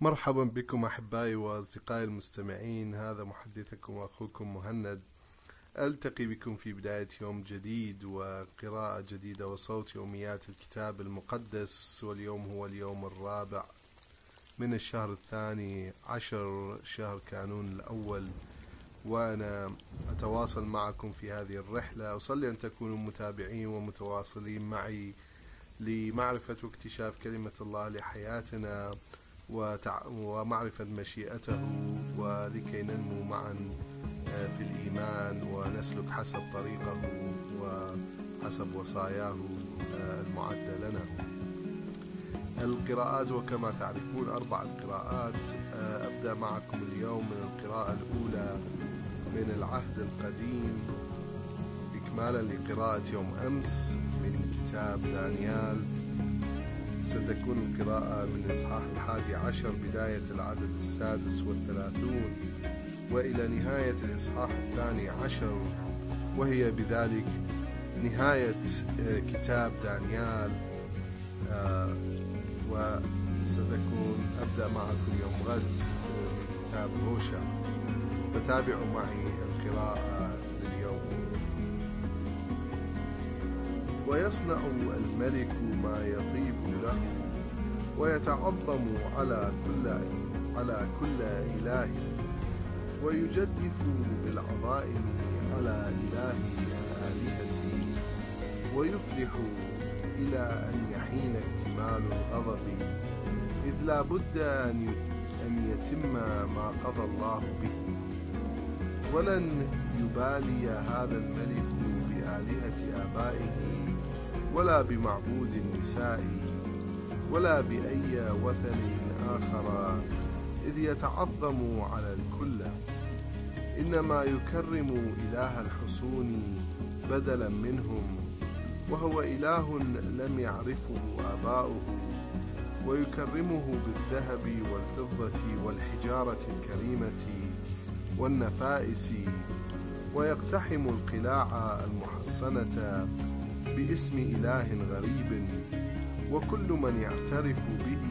مرحبا بكم أحبائي وأصدقائي المستمعين. هذا محدثكم وأخوكم مهند. ألتقي بكم في بداية يوم جديد وقراءة جديدة وصوت يوميات الكتاب المقدس واليوم هو اليوم الرابع من الشهر الثاني عشر شهر كانون الأول وأنا أتواصل معكم في هذه الرحلة. أصلي أن تكونوا متابعين ومتواصلين معي لمعرفة واكتشاف كلمة الله لحياتنا. ومعرفة مشيئته ولكي ننمو معا آه، في الإيمان ونسلك حسب طريقه وحسب وصاياه آه، المعدة لنا. القراءات وكما تعرفون أربع القراءات آه، أبدأ معكم اليوم من القراءة الأولى من العهد القديم. إكمالا لقراءة يوم أمس من كتاب دانيال. ستكون القراءة من الإصحاح الحادي عشر بداية العدد السادس والثلاثون وإلى نهاية الإصحاح الثاني عشر وهي بذلك نهاية آه، كتاب دانيال آه، وستكون أبدأ معكم يوم غد من كتاب روشا فتابعوا معي القراءة ويصنع الملك ما يطيب له ويتعظم على كل على كل إله ويجدف بالعظائم على إله الآلهة ويفلح إلى أن يحين اكتمال الغضب إذ لا بد أن أن يتم ما قضى الله به. ولن يبالي هذا الملك بآلهة آبائه ولا بمعبود النساء ولا بأي وثن آخر إذ يتعظم على الكل. إنما يكرم إله الحصون بدلا منهم وهو إله لم يعرفه آباؤه. ويكرمه بالذهب والفضة والحجارة الكريمة والنفائس ويقتحم القلاع المحصنة باسم إله غريب وكل من يعترف به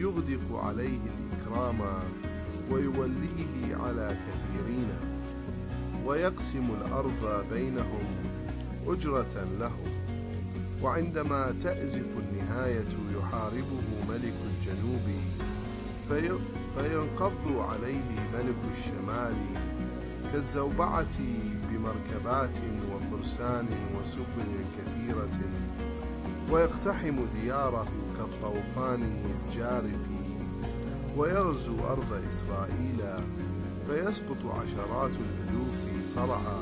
يغدق عليه الإكرام ويوليه على كثيرين ويقسم الأرض بينهم أجرة لهم وعندما تأزف النهاية يحاربه ملك الجنوب في فينقض عليه ملك الشمال كالزوبعة بمركبات وفرسان وسفن كثيرة ويقتحم دياره كالطوفان الجارف ويغزو أرض إسرائيل فيسقط عشرات الألوف صرعا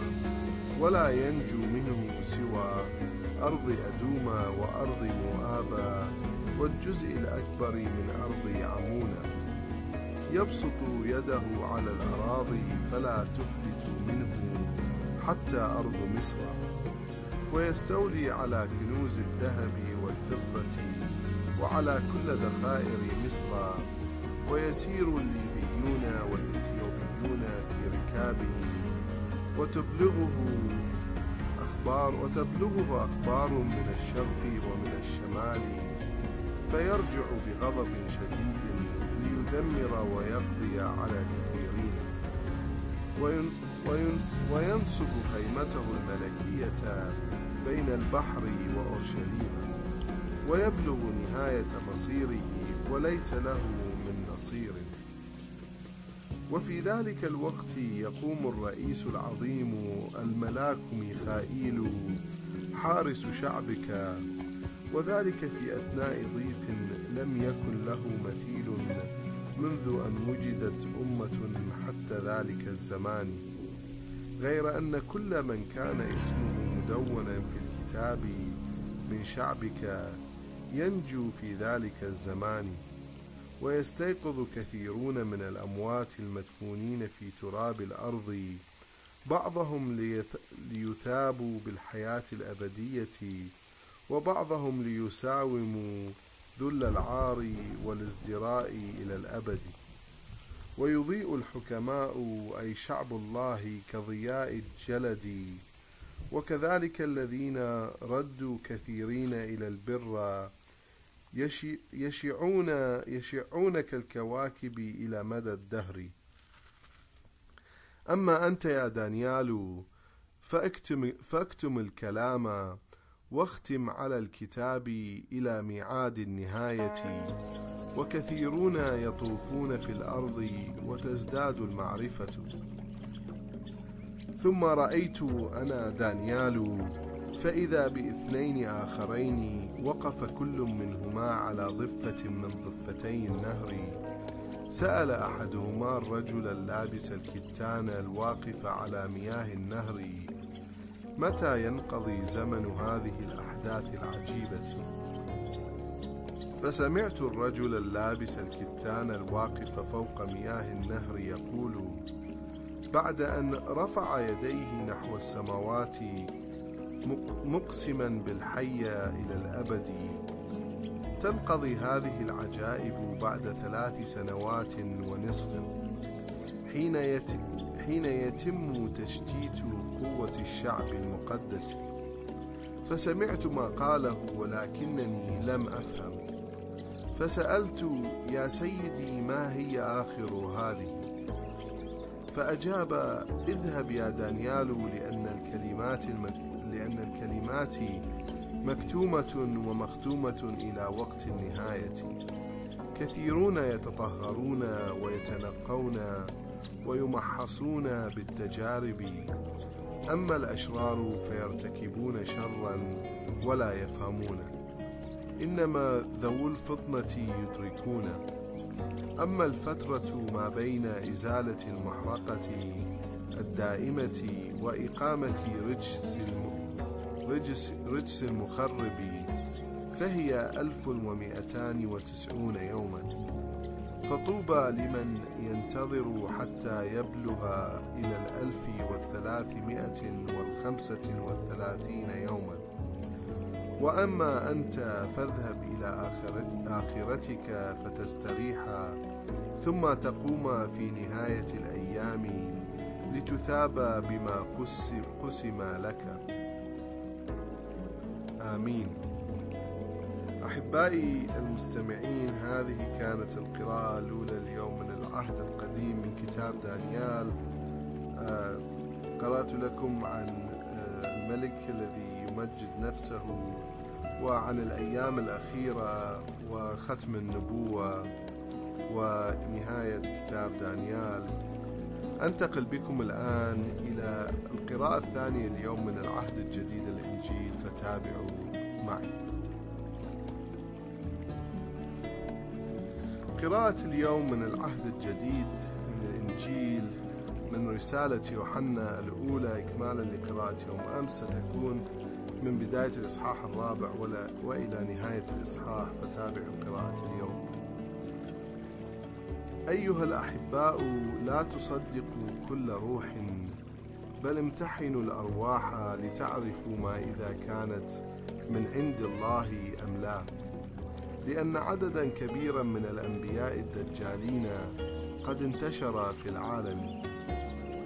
ولا ينجو منه سوى أرض أدوم وأرض مؤاب والجزء الأكبر من أرض عمون يبسط يده على الأراضي فلا تفلت منه. حتى أرض مصر ويستولي على كنوز الذهب والفضة وعلى كل ذخائر مصر ويسير الليبيون والإثيوبيون في ركابه وتبلغه أخبار وتبلغه أخبار من الشرق ومن الشمال فيرجع بغضب شديد ليدمر ويقضي على كثيرين وينصب خيمته الملكية بين البحر وأورشليم ويبلغ نهاية مصيره وليس له من نصير. وفي ذلك الوقت يقوم الرئيس العظيم الملاك ميخائيل حارس شعبك وذلك في أثناء ضيق لم يكن له مثيل منذ أن وجدت أمة حتى ذلك الزمان. غير أن كل من كان اسمه مدونا في الكتاب من شعبك ينجو في ذلك الزمان ويستيقظ كثيرون من الأموات المدفونين في تراب الأرض بعضهم ليثابوا بالحياة الأبدية وبعضهم ليساوموا ذل العار والازدراء إلى الأبد. ويضيء الحكماء أي شعب الله كضياء الجلد. وكذلك الذين ردوا كثيرين إلى البر يشعون يشعون كالكواكب إلى مدى الدهر. أما أنت يا دانيال فاكتم, فاكتم الكلام واختم على الكتاب إلى ميعاد النهاية. وكثيرون يطوفون في الأرض وتزداد المعرفة. ثم رأيت أنا دانيال فإذا بإثنين آخرين وقف كل منهما على ضفة من ضفتي النهر. سأل أحدهما الرجل اللابس الكتان الواقف على مياه النهر متى ينقضي زمن هذه الأحداث العجيبة؟ فسمعت الرجل اللابس الكتان الواقف فوق مياه النهر يقول بعد أن رفع يديه نحو السماوات مقسما بالحية إلى الأبد تنقضي هذه العجائب بعد ثلاث سنوات ونصف حين يتم, حين يتم تشتيت قوة الشعب المقدس. فسمعت ما قاله ولكنني لم أفهم. فسألت يا سيدي ما هي آخر هذه؟ فأجاب اذهب يا دانيال لأن الكلمات لأن الكلمات مكتومة ومختومة إلى وقت النهاية. كثيرون يتطهرون ويتنقون ويمحصون بالتجارب. أما الأشرار فيرتكبون شرا ولا يفهمون. إنما ذو الفطنة يدركون. أما الفترة ما بين إزالة المحرقة الدائمة وإقامة رجس رجس, رجس المخرب فهي ألف ومئتان وتسعون يوما. فطوبى لمن ينتظر حتى يبلغ إلى الألف والثلاثمائة والخمسة والثلاثين يوما. وأما أنت فاذهب إلى آخرتك فتستريحا ثم تقوم في نهاية الأيام لتثاب بما قسم لك. آمين. أحبائي المستمعين هذه كانت القراءة الأولى اليوم من العهد القديم من كتاب دانيال. آه، قرأت لكم عن آه، الملك الذي يمجد نفسه وعن الأيام الأخيرة وختم النبوة ونهاية كتاب دانيال. أنتقل بكم الآن إلى القراءة الثانية اليوم من العهد الجديد الإنجيل فتابعوا معي. قراءة اليوم من العهد الجديد من الإنجيل من رسالة يوحنا الأولى إكمالا لقراءة يوم أمس ستكون من بداية الإصحاح الرابع وإلى نهاية الإصحاح فتابعوا قراءة اليوم. أيها الأحباء لا تصدقوا كل روح بل امتحنوا الأرواح لتعرفوا ما إذا كانت من عند الله أم لا. لأن عددا كبيرا من الأنبياء الدجالين قد انتشر في العالم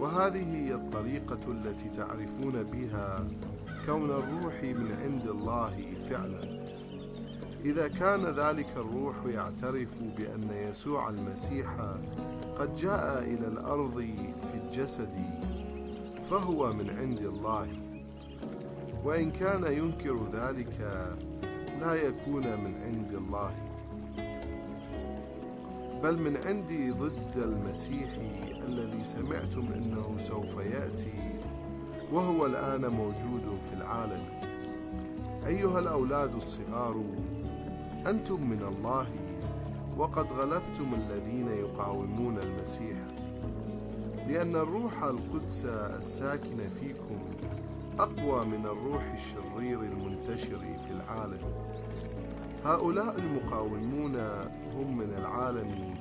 وهذه هي الطريقة التي تعرفون بها كون الروح من عند الله فعلا. إذا كان ذلك الروح يعترف بأن يسوع المسيح قد جاء إلى الأرض في الجسد فهو من عند الله. وإن كان ينكر ذلك لا يكون من عند الله. بل من عندي ضد المسيح الذي سمعتم إنه سوف يأتي. وهو الآن موجود في العالم. أيها الأولاد الصغار أنتم من الله وقد غلبتم الذين يقاومون المسيح. لأن الروح القدس الساكن فيكم أقوى من الروح الشرير المنتشر في العالم. هؤلاء المقاومون هم من العالم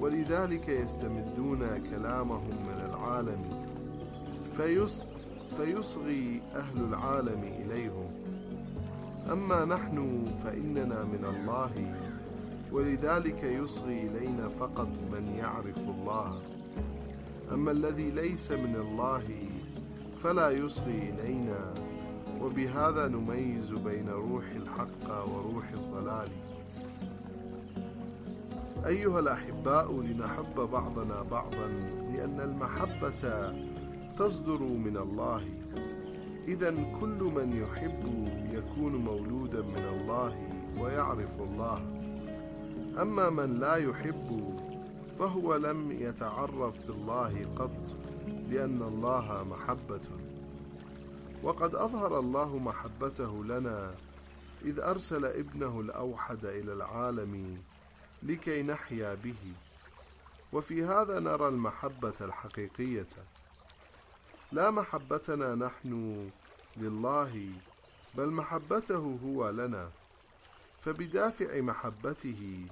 ولذلك يستمدون كلامهم من العالم. فيصغي أهل العالم إليهم. أما نحن فإننا من الله ولذلك يصغي إلينا فقط من يعرف الله. أما الذي ليس من الله فلا يصغي إلينا. وبهذا نميز بين روح الحق وروح الضلال. أيها الأحباء لنحب بعضنا بعضا لأن المحبة تصدر من الله. إذا كل من يحب يكون مولودا من الله ويعرف الله. أما من لا يحب فهو لم يتعرف بالله قط لأن الله محبة. وقد أظهر الله محبته لنا إذ أرسل ابنه الأوحد إلى العالم لكي نحيا به. وفي هذا نرى المحبة الحقيقية. لا محبتنا نحن لله بل محبته هو لنا. فبدافع محبته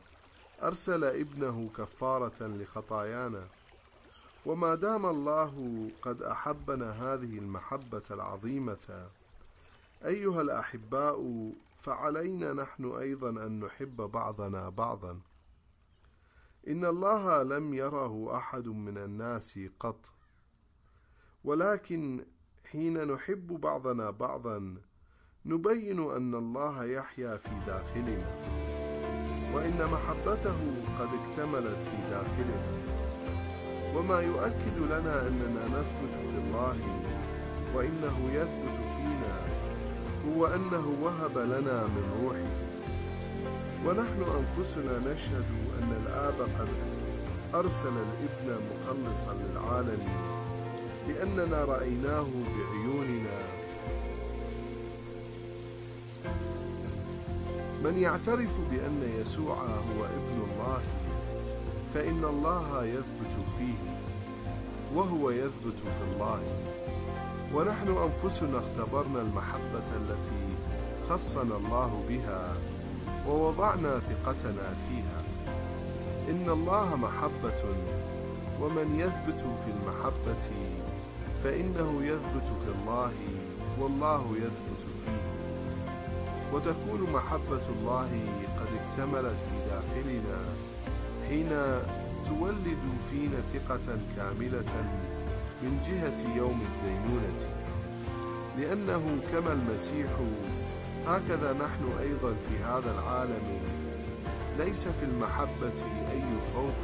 أرسل ابنه كفارة لخطايانا. وما دام الله قد أحبنا هذه المحبة العظيمة أيها الأحباء فعلينا نحن أيضا أن نحب بعضنا بعضا. إن الله لم يره أحد من الناس قط. ولكن حين نحب بعضنا بعضا نبين أن الله يحيا في داخلنا وإن محبته قد اكتملت في داخلنا. وما يؤكد لنا أننا نثبت في الله وإنه يثبت فينا هو أنه وهب لنا من روحه. ونحن أنفسنا نشهد أن الآب قد أرسل الابن مخلصا للعالم لأننا رأيناه بعيوننا. من يعترف بأن يسوع هو ابن الله فإن الله يثبت فيه وهو يثبت في الله. ونحن أنفسنا اختبرنا المحبة التي خصنا الله بها ووضعنا ثقتنا فيها. إن الله محبة ومن يثبت في المحبة فإنه يثبت في الله والله يثبت فيه. وتكون محبة الله قد اكتملت في داخلنا حين تولد فينا ثقة كاملة من جهة يوم الدينونة لأنه كما المسيح هكذا نحن أيضا في هذا العالم. ليس في المحبة أي خوف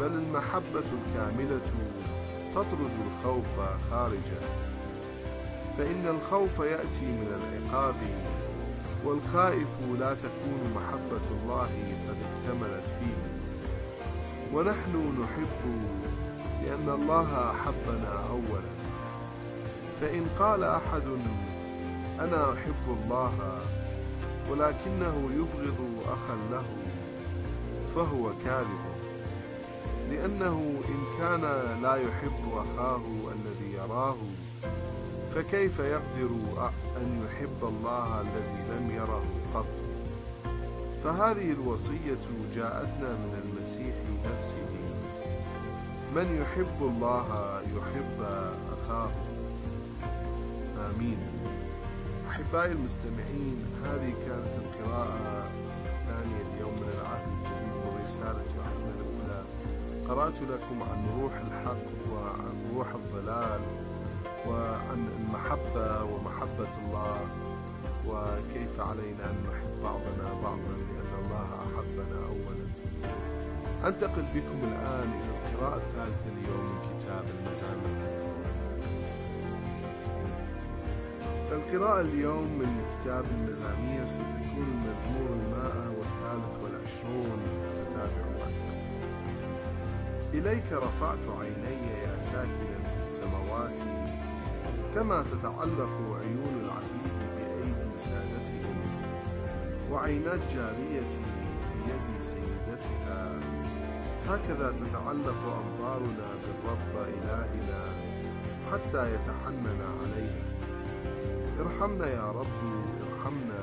بل المحبة الكاملة تطرد الخوف خارجا فإن الخوف يأتي من العقاب والخائف لا تكون محبة الله قد اكتملت فيه. ونحن نحب لأن الله أحبنا أولا. فإن قال أحد أنا أحب الله ولكنه يبغض أخا له فهو كاذب. لأنه إن كان لا يحب أخاه الذي يراه فكيف يقدر أن يحب الله الذي لم يره قط؟ فهذه الوصية جاءتنا من المسيح نفسه. من يحب الله يحب أخاه. آمين. أحبائي المستمعين هذه كانت القراءة الثانية اليوم من العهد الجديد من رسالة يوحنا الأولى قرأت لكم عن روح الحق وعن روح الضلال وعن المحبة ومحبة الله وكيف علينا أن نحب بعضنا بعضا لأن الله أحبنا أولا. أنتقل بكم الآن إلى القراءة الثالثة اليوم من كتاب المزامير القراءة اليوم من كتاب المزامير ستكون المزمور المائة والثالث والعشرون. فتابعوا إليك رفعت عيني يا ساكنا في السماوات كما تتعلق عيون العبيد بأيدي سادتهم وعينات جاريتي بيد سيدتها. هكذا تتعلق أنظارنا بالرب إلهنا حتى يتحنن علينا. ارحمنا يا رب ارحمنا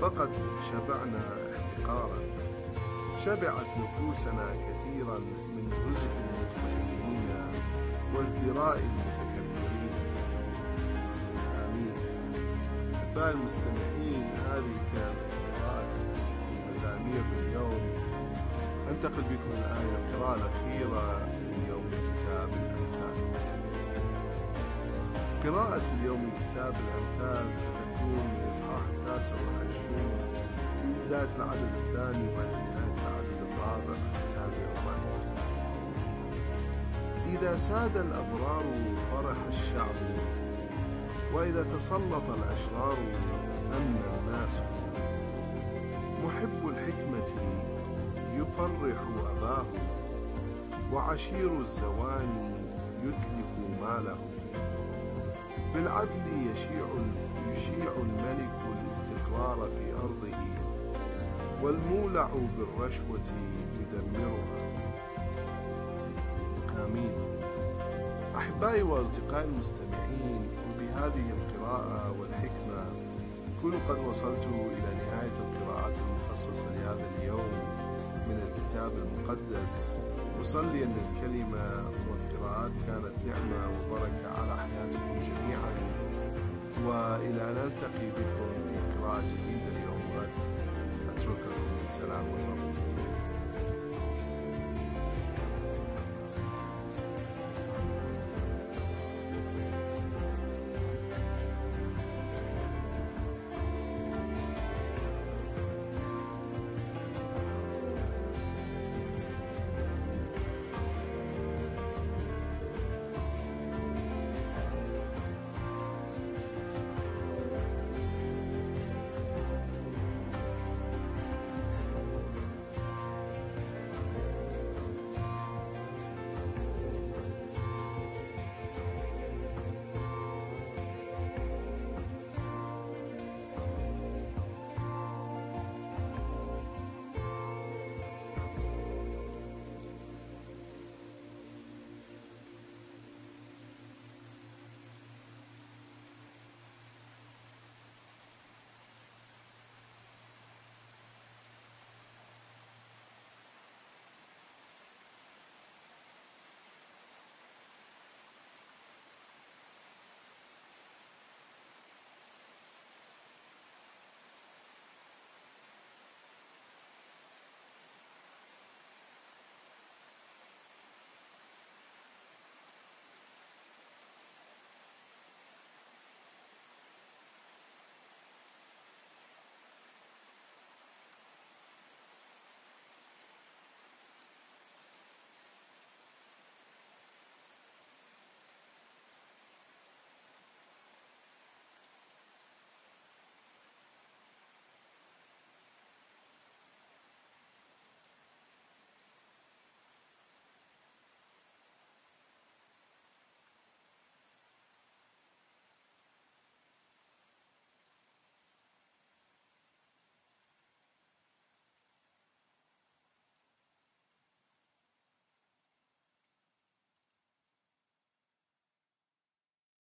فقد شبعنا احتقارا. شبعت نفوسنا كثيرا من رزق المتكلمين وازدراء المتكبرين. آمين. أحبائي المستمعين هذه كانت قراءة مزامير اليوم. أنتقل بكم الآن إلى القراءة الأخيرة من يوم كتاب الأمثال قراءة اليوم كتاب الأمثال ستكون من إصحاح 23 بداية العدد الثاني ونهايه العدد الرابع تابع وراء إذا ساد الأبرار فرح الشعب وإذا تسلط الأشرار أمن الناس. محب الحكمة يفرح أباه وعشير الزواني يتلف ماله. بالعدل يشيع يشيع الملك الاستقرار في أرضه. والمولع بالرشوة يدمرها. آمين. أحبائي وأصدقائي المستمعين وبهذه القراءة والحكمة كل قد وصلت إلى نهاية القراءات المخصصة لهذا اليوم من الكتاب المقدس. أصلي أن الكلمة والقراءات كانت نعمة وبركة على حياتكم جميعا. وإلى أن نلتقي بكم في قراءة جديدة اليوم. غد focus on the you.